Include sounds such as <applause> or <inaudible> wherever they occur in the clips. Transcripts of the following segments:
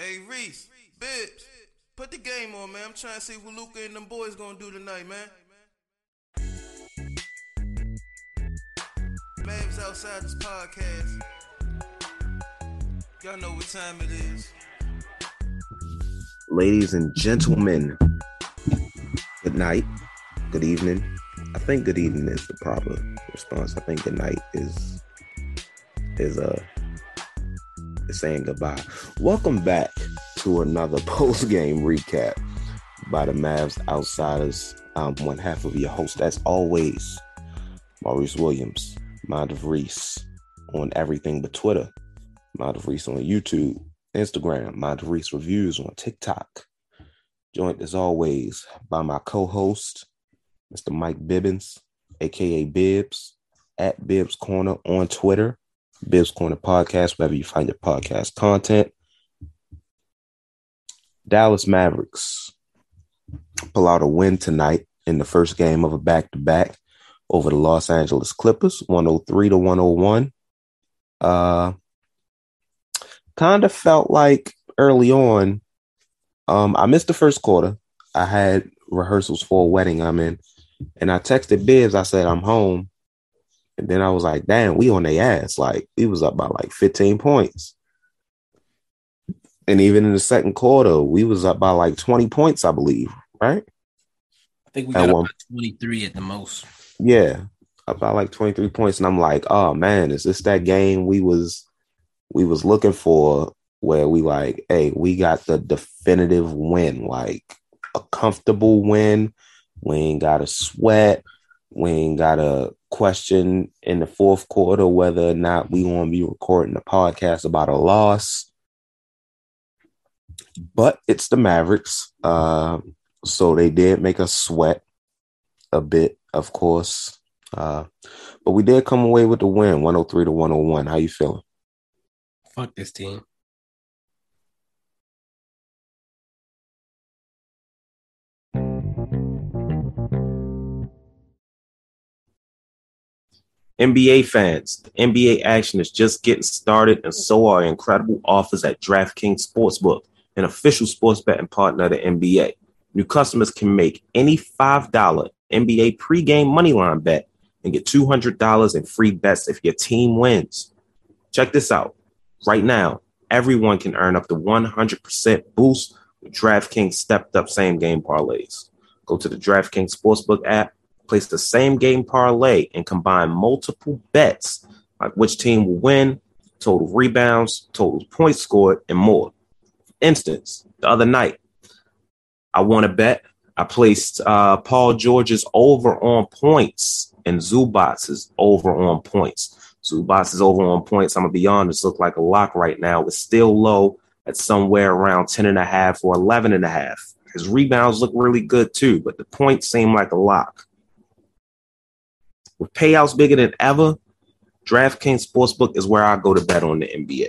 Hey Reese, Bibbs, put the game on, man. I'm trying to see what Luka and them boys gonna do tonight, man. Mavs outside this podcast. Y'all know what time it is. Ladies and gentlemen, good night, good evening. I think good evening is the proper response. I think good night is is uh is saying goodbye. Welcome back to another <laughs> post game recap by the Mavs Outsiders. Um, one half of your host, as always, Maurice Williams, of Reese on everything but Twitter, of Reese on YouTube, Instagram, of Reese Reviews on TikTok. Joined as always by my co-host, Mr. Mike Bibbins, aka Bibbs, at Bibbs Corner on Twitter, Bibbs Corner Podcast, wherever you find your podcast content. Dallas Mavericks pull out a win tonight in the first game of a back to back over the Los Angeles Clippers, 103 to 101. Uh, kind of felt like early on, um, I missed the first quarter. I had rehearsals for a wedding I'm in, and I texted Bibbs. I said, I'm home. And then I was like, damn, we on their ass. Like, we was up by like 15 points. And even in the second quarter, we was up by like 20 points, I believe, right? I think we got about 23 at the most. Yeah, about like 23 points. And I'm like, oh man, is this that game we was we was looking for where we like, hey, we got the definitive win, like a comfortable win. We ain't gotta sweat. We got a question in the fourth quarter whether or not we want to be recording a podcast about a loss. But it's the Mavericks. Uh, so they did make us sweat a bit, of course. Uh, but we did come away with the win, 103 to 101. How you feeling? Fuck this team. NBA fans, the NBA action is just getting started, and so are incredible offers at DraftKings Sportsbook, an official sports betting partner of the NBA. New customers can make any $5 NBA pregame moneyline bet and get $200 in free bets if your team wins. Check this out. Right now, everyone can earn up to 100% boost with DraftKings stepped up same game parlays. Go to the DraftKings Sportsbook app place the same game parlay and combine multiple bets like which team will win, total rebounds, total points scored, and more. For instance, the other night, I won a bet. I placed uh, Paul George's over on points and Zubac is over on points. Zubac is over on points. I'm gonna be honest, look like a lock right now. It's still low at somewhere around 10 and a half or 11 and a half. His rebounds look really good too, but the points seem like a lock. With payouts bigger than ever, DraftKings Sportsbook is where I go to bet on the NBA.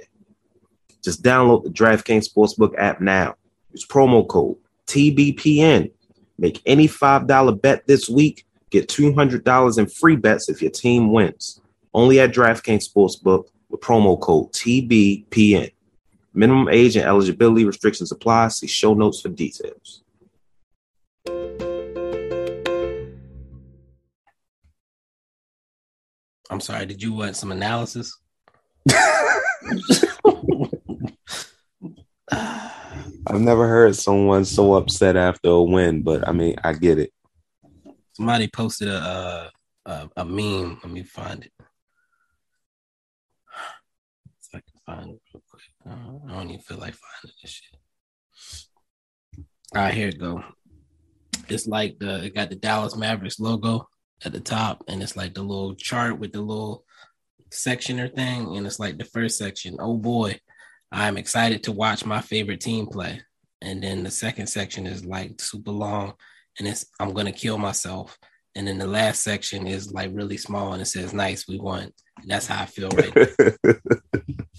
Just download the DraftKings Sportsbook app now. Use promo code TBPN. Make any $5 bet this week. Get $200 in free bets if your team wins. Only at DraftKings Sportsbook with promo code TBPN. Minimum age and eligibility restrictions apply. See show notes for details. I'm sorry. Did you want some analysis? <laughs> I've never heard someone so upset after a win, but I mean, I get it. Somebody posted a, uh, a a meme. Let me find it. If I can find it real quick. Uh, I don't even feel like finding this shit. All right, here it go. It's like the it got the Dallas Mavericks logo at the top, and it's like the little chart with the little sectioner thing, and it's like the first section. Oh boy, I'm excited to watch my favorite team play. And then the second section is like super long, and it's I'm gonna kill myself. And then the last section is like really small, and it says, "Nice, we won." And that's how I feel right now. <laughs>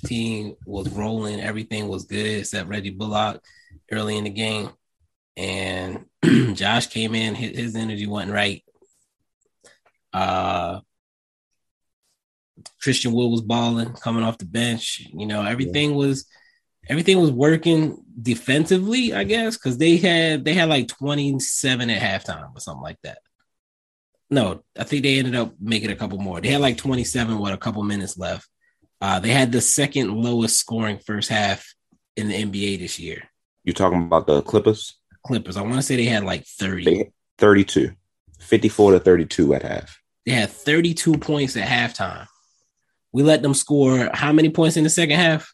team was rolling. Everything was good except Reggie Bullock early in the game. And <clears throat> Josh came in, his, his energy wasn't right. Uh Christian Wood was balling coming off the bench. You know, everything was everything was working. defensively, I guess, because they had they had like 27 at halftime or something like that. No, I think they ended up making a couple more. They had like 27 with a couple minutes left. Uh, they had the second lowest scoring first half in the NBA this year. You're talking about the Clippers? Clippers. I want to say they had like 30. They 32. 54 to 32 at half. They had 32 points at halftime. We let them score how many points in the second half?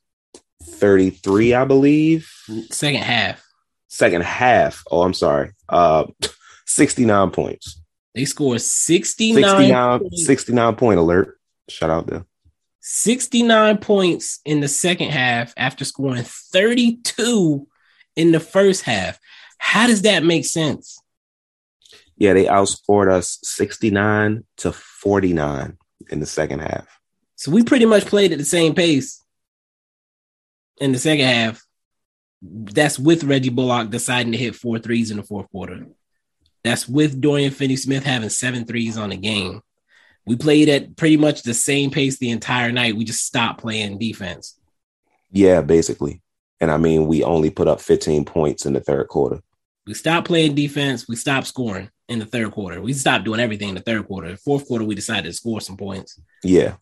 33, I believe. Second half. Second half. Oh, I'm sorry. Uh <laughs> 69 points. They scored 69 69, points. 69 point alert. Shout out there. 69 points in the second half after scoring 32 in the first half. How does that make sense? Yeah, they outscored us 69 to 49 in the second half. So we pretty much played at the same pace in the second half. That's with Reggie Bullock deciding to hit four threes in the fourth quarter. That's with Dorian Finney Smith having seven threes on the game. We played at pretty much the same pace the entire night. We just stopped playing defense. Yeah, basically. And I mean, we only put up 15 points in the third quarter. We stopped playing defense. We stopped scoring in the third quarter. We stopped doing everything in the third quarter. Fourth quarter, we decided to score some points. Yeah.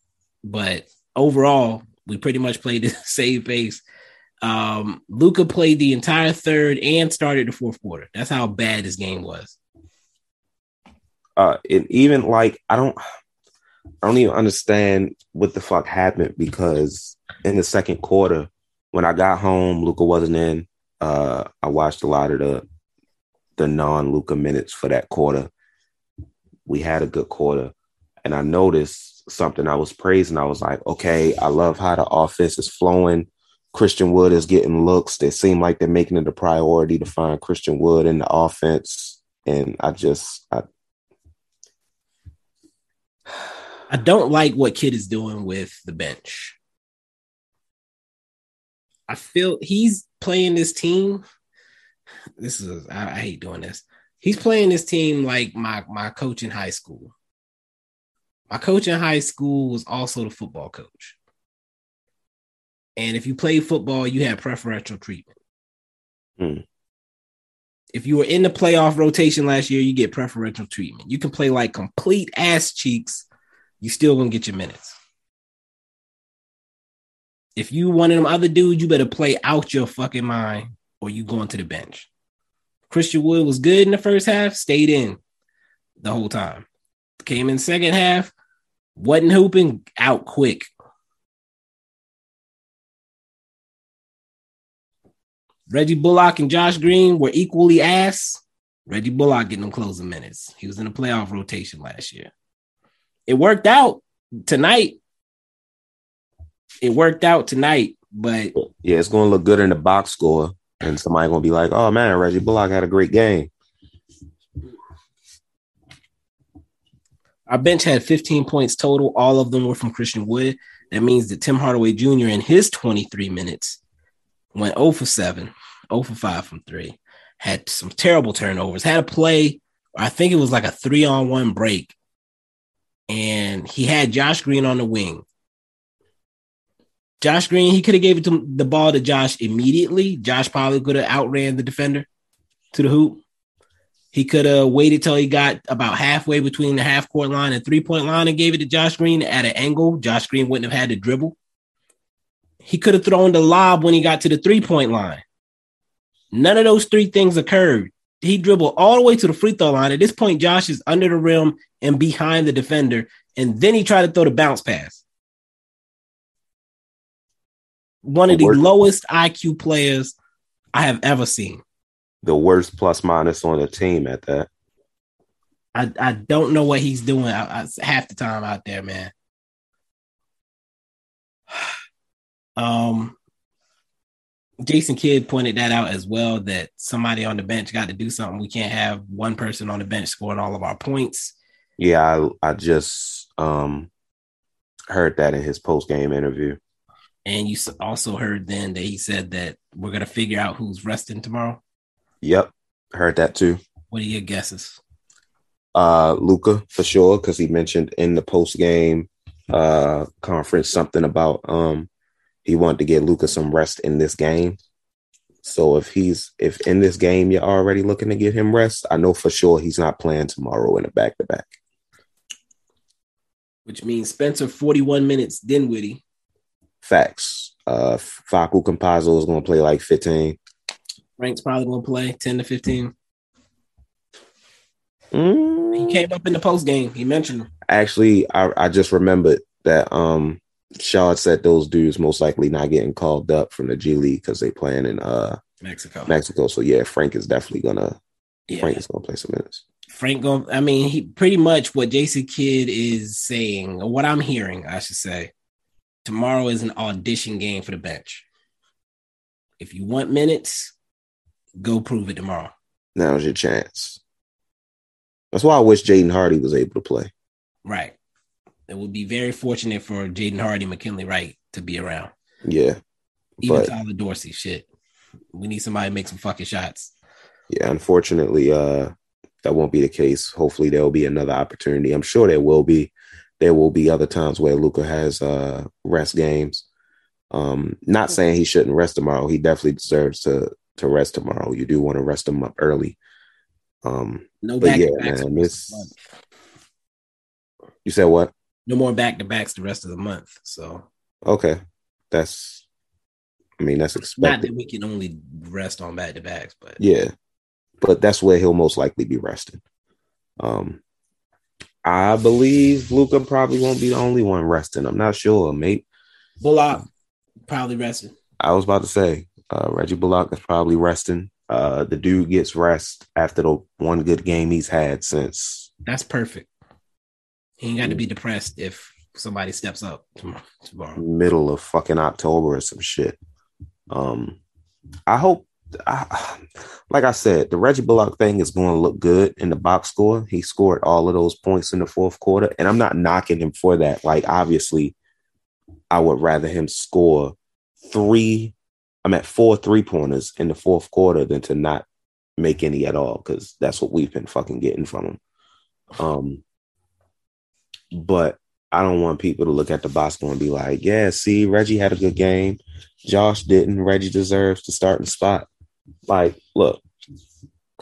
But overall, we pretty much played the <laughs> same pace. Um, Luka played the entire third and started the fourth quarter. That's how bad this game was. Uh and even like I don't I don't even understand what the fuck happened because in the second quarter, when I got home, Luka wasn't in. Uh I watched a lot of the the non-Luka minutes for that quarter. We had a good quarter. And I noticed something I was praising. I was like, okay, I love how the offense is flowing. Christian Wood is getting looks. They seem like they're making it a priority to find Christian Wood in the offense. And I just I I don't like what Kid is doing with the bench. I feel he's playing this team. This is I, I hate doing this. He's playing this team like my my coach in high school. My coach in high school was also the football coach. And if you play football, you have preferential treatment. Hmm. If you were in the playoff rotation last year, you get preferential treatment. You can play like complete ass cheeks, you still gonna get your minutes. If you one of them other dudes, you better play out your fucking mind or you going to the bench. Christian Wood was good in the first half, stayed in the whole time. Came in second half, wasn't hooping, out quick. Reggie Bullock and Josh Green were equally ass. Reggie Bullock getting them closing minutes. He was in the playoff rotation last year. It worked out tonight. It worked out tonight, but yeah, it's gonna look good in the box score. And somebody gonna be like, oh man, Reggie Bullock had a great game. Our bench had 15 points total. All of them were from Christian Wood. That means that Tim Hardaway Jr. in his 23 minutes went 0 for 7, 0 for 5 from three, had some terrible turnovers, had a play, I think it was like a three on one break. And he had Josh Green on the wing. Josh Green, he could have gave it to the ball to Josh immediately. Josh probably could have outran the defender to the hoop. He could have waited till he got about halfway between the half court line and three point line and gave it to Josh Green at an angle. Josh Green wouldn't have had to dribble. He could have thrown the lob when he got to the three point line. None of those three things occurred. He dribbled all the way to the free throw line. At this point, Josh is under the rim and behind the defender. And then he tried to throw the bounce pass. One of the Worst- lowest IQ players I have ever seen. The worst plus minus on the team at that. I, I don't know what he's doing I, I- half the time out there, man. <sighs> Um, Jason Kidd pointed that out as well that somebody on the bench got to do something. We can't have one person on the bench scoring all of our points. Yeah, I I just um heard that in his post game interview. And you also heard then that he said that we're gonna figure out who's resting tomorrow. Yep, heard that too. What are your guesses? Uh, Luka for sure because he mentioned in the post game uh conference something about um he wanted to get Luka some rest in this game. So if he's if in this game you're already looking to get him rest, I know for sure he's not playing tomorrow in a back to back. Which means Spencer 41 minutes, Dinwiddie. Facts. Uh Facu Campazzo is gonna play like 15. Frank's probably gonna play 10 to 15. Mm, He came up in the post game. He mentioned him. actually I, I just remembered that um Shaw said those dudes most likely not getting called up from the G League because they playing in uh Mexico. Mexico. So yeah, Frank is definitely gonna yeah. Frank is gonna play some minutes. Frank gonna. I mean, he pretty much what Jason Kidd is saying, or what I'm hearing, I should say. Tomorrow is an audition game for the bench. If you want minutes, go prove it tomorrow. Now's your chance. That's why I wish Jaden Hardy was able to play. Right. It would be very fortunate for Jaden Hardy, McKinley Wright to be around. Yeah. Even But- Tyler Dorsey. Shit. We need somebody to make some fucking shots. Yeah, unfortunately, uh, that won't be the case. Hopefully, there will be another opportunity. I'm sure there will be. There will be other times where Luka has uh, rest games. Um, not saying he shouldn't rest tomorrow. He definitely deserves to to rest tomorrow. You do want to rest him up early. Um, No But back yeah, to backs. man, this- you said what? No more back to backs the rest of the month. So Okay, that's. I mean, that's not that we can only rest on back to backs, but Yeah, but that's where he'll most likely be resting. Um, I believe Luka probably won't be the only one resting. I'm not sure, mate. Bullock probably resting. I was about to say uh, Reggie Bullock is probably resting. Uh, the dude gets rest after the one good game he's had since. That's perfect. He ain't got to be depressed if somebody steps up tomorrow. tomorrow. middle of fucking October or some shit. Um, I hope, I, like I said, the Reggie Bullock thing is going to look good in the box score. He scored all of those points in the fourth quarter, and I'm not knocking him for that. Like, obviously, I would rather him score three. I'm at four three pointers in the fourth quarter than to not make any at all because that's what we've been fucking getting from him. Um, but I don't want people to look at the box score and be like, yeah, see, Reggie had a good game. Josh didn't. Reggie deserves to start in the spot. Like, look,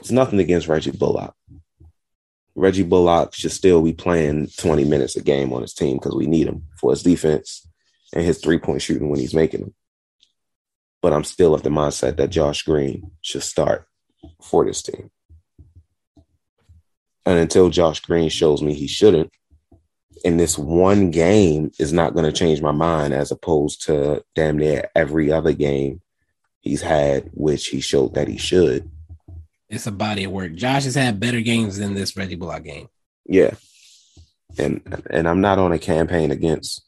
it's nothing against Reggie Bullock. Reggie Bullock should still be playing 20 minutes a game on his team because we need him for his defense and his three point shooting when he's making them. But I'm still of the mindset that Josh Green should start for this team. And until Josh Green shows me he shouldn't, and this one game is not going to change my mind as opposed to damn near every other game he's had, which he showed that he should. It's a body of work. Josh has had better games than this Reggie Bullock game. Yeah. And and I'm not on a campaign against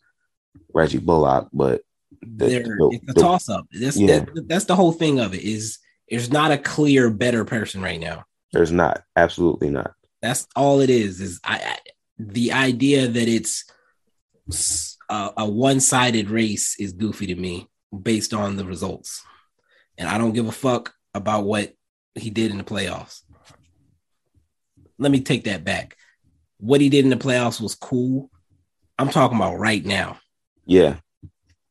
Reggie Bullock, but the- the- it's a the- toss up. That's, Yeah. that- that's the whole thing of it. Is there's not a clear better person right now. there's not, absolutely not. That's all it is. Is I, I the idea that it's a one sided race is goofy to me based on the results, and I don't give a fuck about what he did in the playoffs. Let me take that back. What he did in the playoffs was cool. I'm talking about right now. Yeah.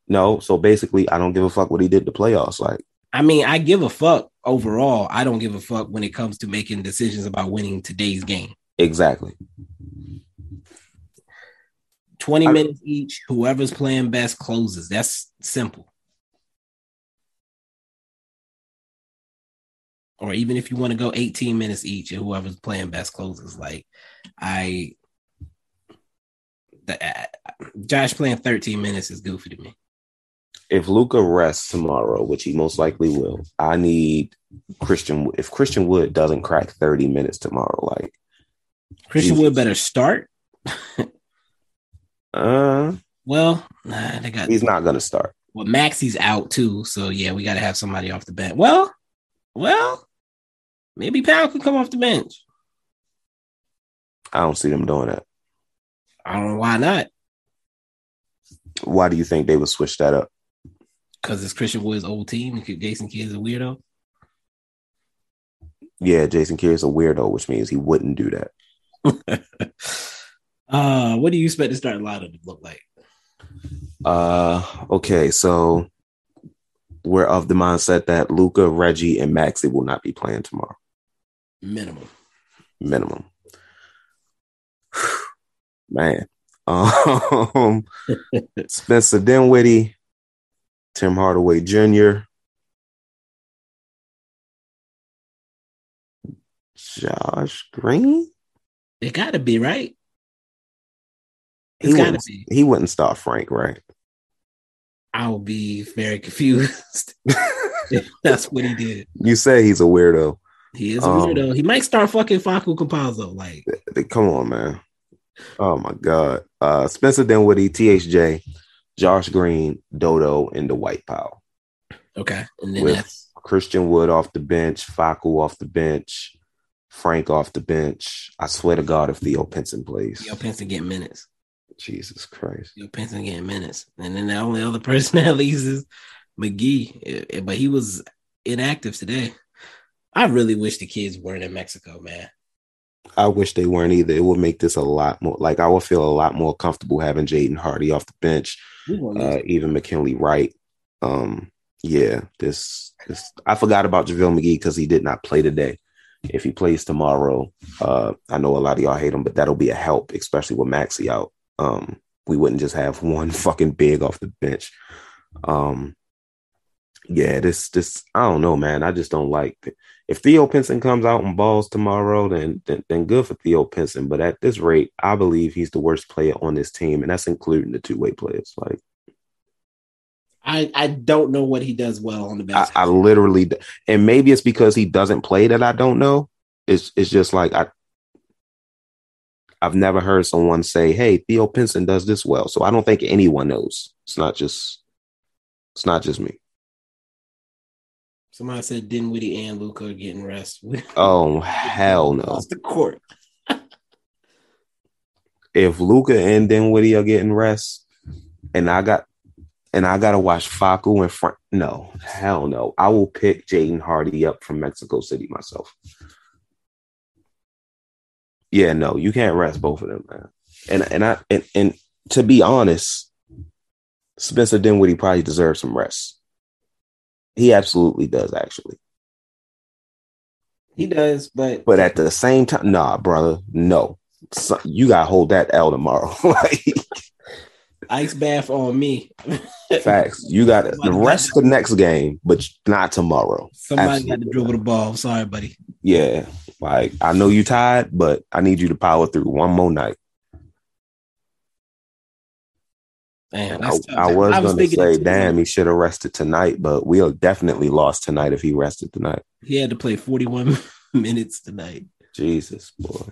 No, so basically, I don't give a fuck what he did in the playoffs. Like, I mean, I give a fuck overall. I don't give a fuck when it comes to making decisions about winning today's game. exactly. 20 I- minutes each. Whoever's playing best closes. That's simple. Or even if you want to go 18 minutes each and whoever's playing best closes. Like, I. The, uh, Josh playing 13 minutes is goofy to me. If Luka rests tomorrow, which he most likely will, I need Christian. If Christian Wood doesn't crack 30 minutes tomorrow, like, Christian. Wood better start. <laughs> uh, Well, nah, they got he's not going to start. Well, Maxi's out too, so yeah, we got to have somebody off the bench. Well, well, maybe Powell could come off the bench. I don't see them doing that. I don't know why not, Why do you think they would switch that up? because it's Christian Wood's old team. and Jason Kidd is a weirdo. Yeah, Jason Kidd is a weirdo, which means he wouldn't do that. <laughs> uh, what do you expect the starting lineup to look like? Uh, okay, so we're of the mindset that Luka, Reggie, and Maxi will not be playing tomorrow. Minimum. Minimum. Man. Um, <laughs> Spencer Dinwiddie, Tim Hardaway Jr., Josh Green. It got to be right. He got to wouldn't, be. he wouldn't start Frank, right? I will be very confused. <laughs> <laughs> if That's what he did. You say he's a weirdo. He is a Um, weirdo. He might start fucking Facu Campazzo. Like, Come on, man. Oh my God. Uh Spencer Dinwiddie, THJ, Josh Green, Dodo, and the Dwight Powell. okay. And then With that's Christian Wood off the bench, Facu off the bench, Frank off the bench. I swear to God, if Theo Pinson plays. Theo Pinson getting minutes. Jesus Christ. Theo Pinson getting minutes. And then the only other <laughs> person that leaves is McGee. Eh, eh, But he was inactive today. I really wish the kids weren't in Mexico, man. I wish they weren't either. It would make this a lot more like I would feel a lot more comfortable having Jaden Hardy off the bench, uh, even McKinley Wright. Um, yeah, this this I forgot about JaVale McGee because he did not play today. If he plays tomorrow, uh, I know a lot of y'all hate him, but that'll be a help, especially with Maxi out. Um, we wouldn't just have <laughs> one fucking big off the bench. Um, yeah, this this I don't know, man. I just don't like it. If Theo Pinson comes out and balls tomorrow, then, then then good for Theo Pinson. But at this rate, I believe he's the worst player on this team, and that's including the two way players. Like I, I don't know what he does well on the I, bench. I literally, and maybe it's because he doesn't play that I don't know. It's it's just like I. I've never heard someone say, "Hey, Theo Pinson does this well," so I don't think anyone knows. It's not just, it's not just me. Somebody said Dinwiddie and Luka are getting rest. <laughs> Oh hell no! The court. <laughs> if Luka and Dinwiddie are getting rest, and I got and I gotta watch Facu and Frank, no, hell no. I will pick Jaden Hardy up from Mexico City myself. Yeah, no, you can't rest both of them, man. And and I and, and to be honest, Spencer Dinwiddie probably deserves some rest. He absolutely does, actually. He does, but But at the same time, nah, brother, no. So, you gotta hold that L tomorrow. <laughs> like ice bath on me. Facts. You got the rest of the next game, but not tomorrow. Somebody got to dribble the ball. Sorry, buddy. Yeah. Like I know you tired, but I need you to power through one more night. Damn, I, that's tough. I was, gonna say, damn, he should have rested tonight, but we'll definitely lost tonight if he rested tonight. He had to play 41 <laughs> minutes tonight. Jesus, boy.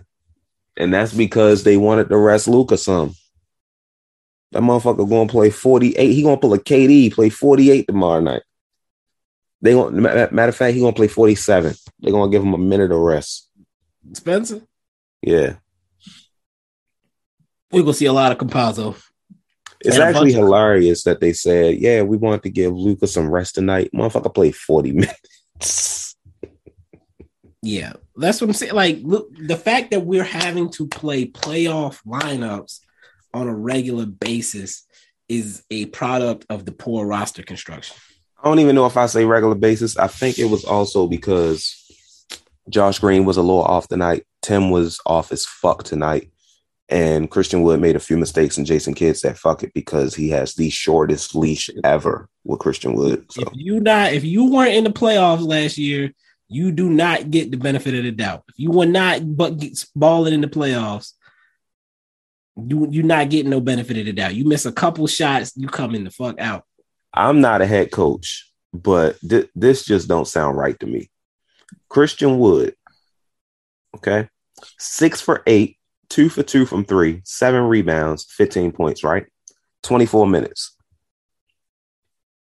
And that's because they wanted to rest Luka some. That motherfucker gonna play 48. He gonna pull a KD, play 48 tomorrow night. They going matter of fact, he gonna play 47. They're gonna give him a minute of rest. Spencer, Yeah. we're gonna see a lot of Campazzo. It's And actually hilarious that they said, yeah, we want to give Luka some rest tonight. Motherfucker played 40 <laughs> minutes. Yeah, that's what I'm saying. Like, look, the fact that we're having to play playoff lineups on a regular basis is a product of the poor roster construction. I don't even know if I say regular basis. I think it was also because Josh Green was a little off tonight. Tim was off as fuck tonight. And Christian Wood made a few mistakes, and Jason Kidd said fuck it because he has the shortest leash ever with Christian Wood. So If you not, if you weren't in the playoffs last year, you do not get the benefit of the doubt. If you were not but balling in the playoffs, you you're not getting no benefit of the doubt. You miss a couple shots, you come in the fuck out. I'm not a head coach, but th- this just don't sound right to me. Christian Wood, okay, six for eight, two for two from three, seven rebounds, 15 points, right? 24 minutes.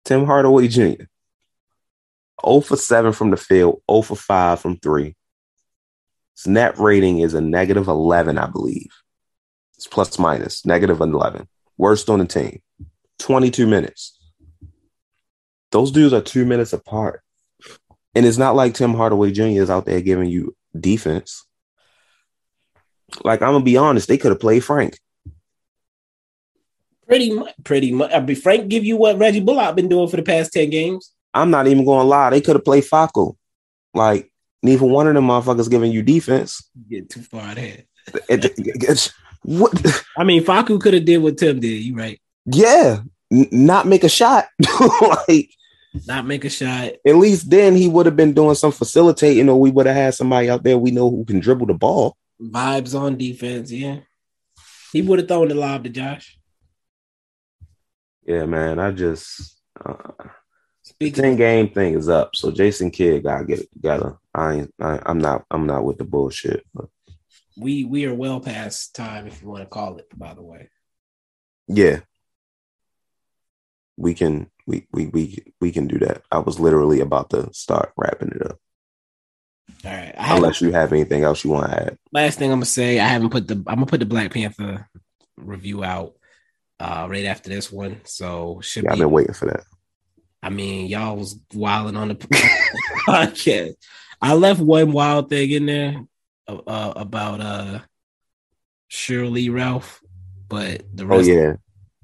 Tim Hardaway Jr., 0 for 7 from the field, 0 for 5 from three. His net rating is a negative 11, I believe. It's plus minus, negative 11. Worst on the team. 22 minutes those dudes are two minutes apart. And it's not like Tim Hardaway Jr. is out there giving you defense. Like, I'm to be honest, they could have played Frank. Pretty much, pretty much. I mean, Frank give you what Reggie Bullock been doing for the past 10 games. I'm not even to lie. They could have played Facu. Like neither one of them motherfuckers giving you defense. Get too far ahead. It, it, it's, what? I mean, Facu could have did what Tim did. You right? Yeah, n- not make a shot. <laughs> like Not make a shot. at least then he would have been doing some facilitating, or we would have had somebody out there we know who can dribble the ball. Vibes on defense. Yeah, he would have thrown the lob to Josh. Yeah, man. I just uh, the Speaking ten game thing is up, so Jason Kidd gotta get it together. I. I, I'm not. I'm not with the bullshit. But we we are well past time, if you want to call it. By the way, yeah, we can. We we we we can do that. I was literally about to start wrapping it up. All right. I Unless you have anything else you want to add. last thing I'm gonna say. I haven't put the. I'm gonna put the Black Panther review out uh right after this one. So should Yeah, I've been waiting for that. I mean, y'all was wilding on the <laughs> podcast. I left one wild thing in there uh, uh, about uh Shirley Ralph, but the Oh yeah,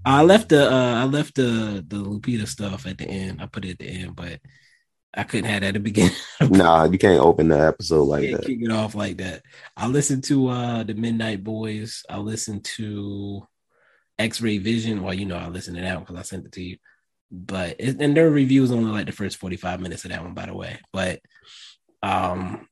I left the uh I left the the Lupita stuff at the end. I put it at the end, but I couldn't have that at the beginning. <laughs> nah, you can't open the episode like Can't that. kick it off like that. I listened to uh the Midnight Boys. I listened to X-Ray Vision. Well, you know, I listened to that one because I sent it to you. But it, and their reviews only like the first 45 minutes of that one, by the way. But um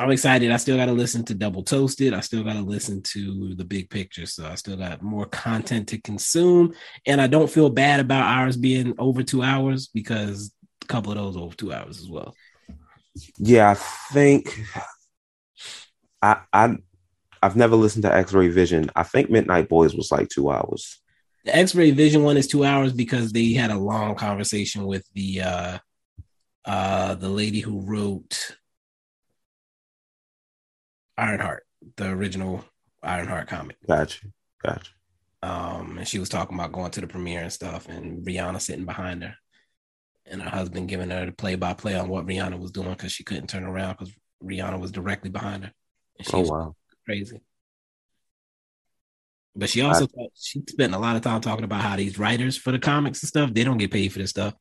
I'm excited. I still gotta listen to Double Toasted. I still gotta listen to the big picture. So I still got more content to consume. And I don't feel bad about ours being over two hours because couple of those over two hours as well. Yeah, I think I I I've never listened to X-Ray Vision. I think Midnight Boys was like two hours. The X-ray vision one is two hours because they had a long conversation with the uh uh the lady who wrote Ironheart, the original Ironheart comic. Gotcha, gotcha. Um, and she was talking about going to the premiere and stuff, and Rihanna sitting behind her, and her husband giving her the play by play on what Rihanna was doing because she couldn't turn around because Rihanna was directly behind her. Oh wow. crazy. But she also she spent a lot of time talking about how these writers for the comics and stuff they don't get paid for this stuff.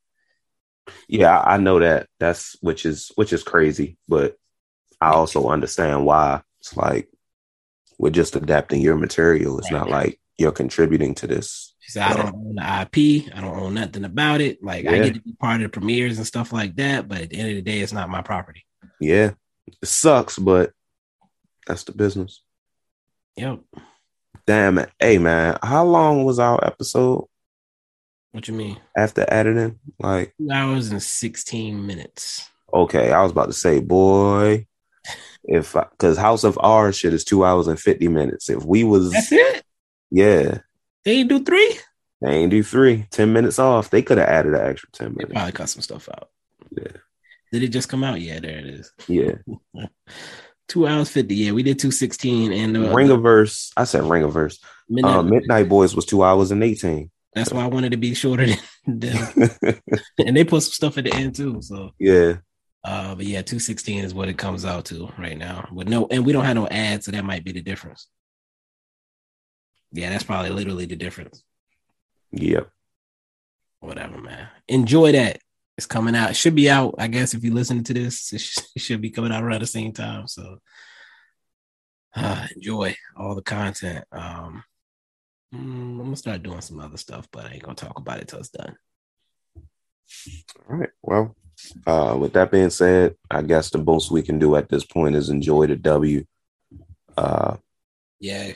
Yeah, I I know that. That's which is which is crazy, but I also understand why. It's like we're just adapting your material. It's not like you're contributing to this. She said, I don't own the IP. I don't own nothing about it. Like I get to be part of the premieres and stuff like that, but at the end of the day, it's not my property. Yeah, it sucks, but that's the business. Yep. Damn it. Hey man, how long was our episode What you mean? after editing? Like, Two hours and 16 minutes. okay, I was about to say, boy, if because House of R shit is two hours and fifty minutes. If we was That's it? yeah, They didn't do three? they ain't do three, 10 minutes off. They could have added an extra 10 They minutes. probably cut some stuff out. Yeah. Did it just come out? Yeah, there it is. Yeah. <laughs> Two hours 50. Yeah, we did 216 and uh, Verse. I said Ringerverse. Midnight- Uh, Midnight Boys was two hours and 18. That's why I wanted to be shorter than <laughs> them. <laughs> and they put some stuff at the end too. So yeah. uh but yeah, 216 is what it comes out to right now. With no and we don't have no ads, so that might be the difference. Yeah, that's probably literally the difference. Yep. Whatever, man. Enjoy that. It's coming out. It should be out, I guess, if you listen to this. It should, it should be coming out around the same time. So uh, <sighs> enjoy all the content. Um, mm, I'm gonna start doing some other stuff, but I ain't gonna talk about it till it's done. All right. Well, uh, with that being said, I guess the most we can do at this point is enjoy the W. Uh, Yeah,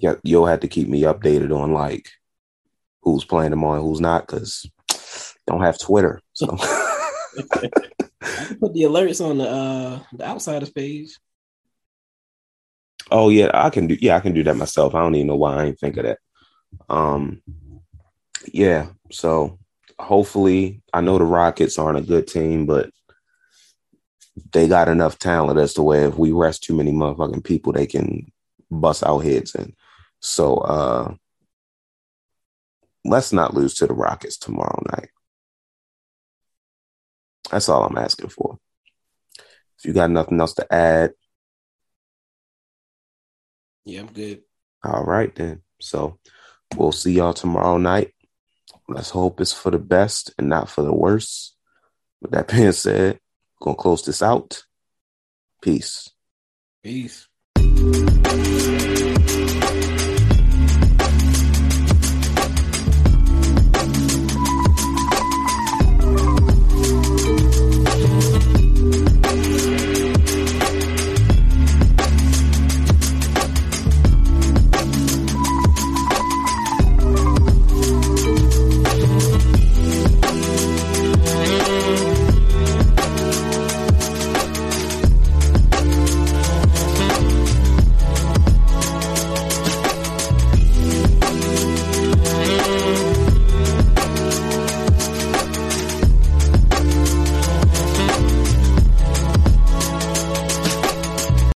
yeah, you'll have to keep me updated on like who's playing tomorrow, and who's not, because don't have Twitter. So <laughs> put the alerts on the uh the outsiders page. Oh yeah, I can do. Yeah, I can do that myself. I don't even know why I ain't think of that. Um, yeah. So hopefully, I know the Rockets aren't a good team, but they got enough talent as to where if we rest too many motherfucking people, they can bust our heads in. So uh, let's not lose to the Rockets tomorrow night. That's all I'm asking for. If you got nothing else to add, Yeah, I'm good. All right then. So we'll see y'all tomorrow night. let's hope it's for the best and not for the worst. With that <laughs> being said, gonna close this out. Peace. Peace.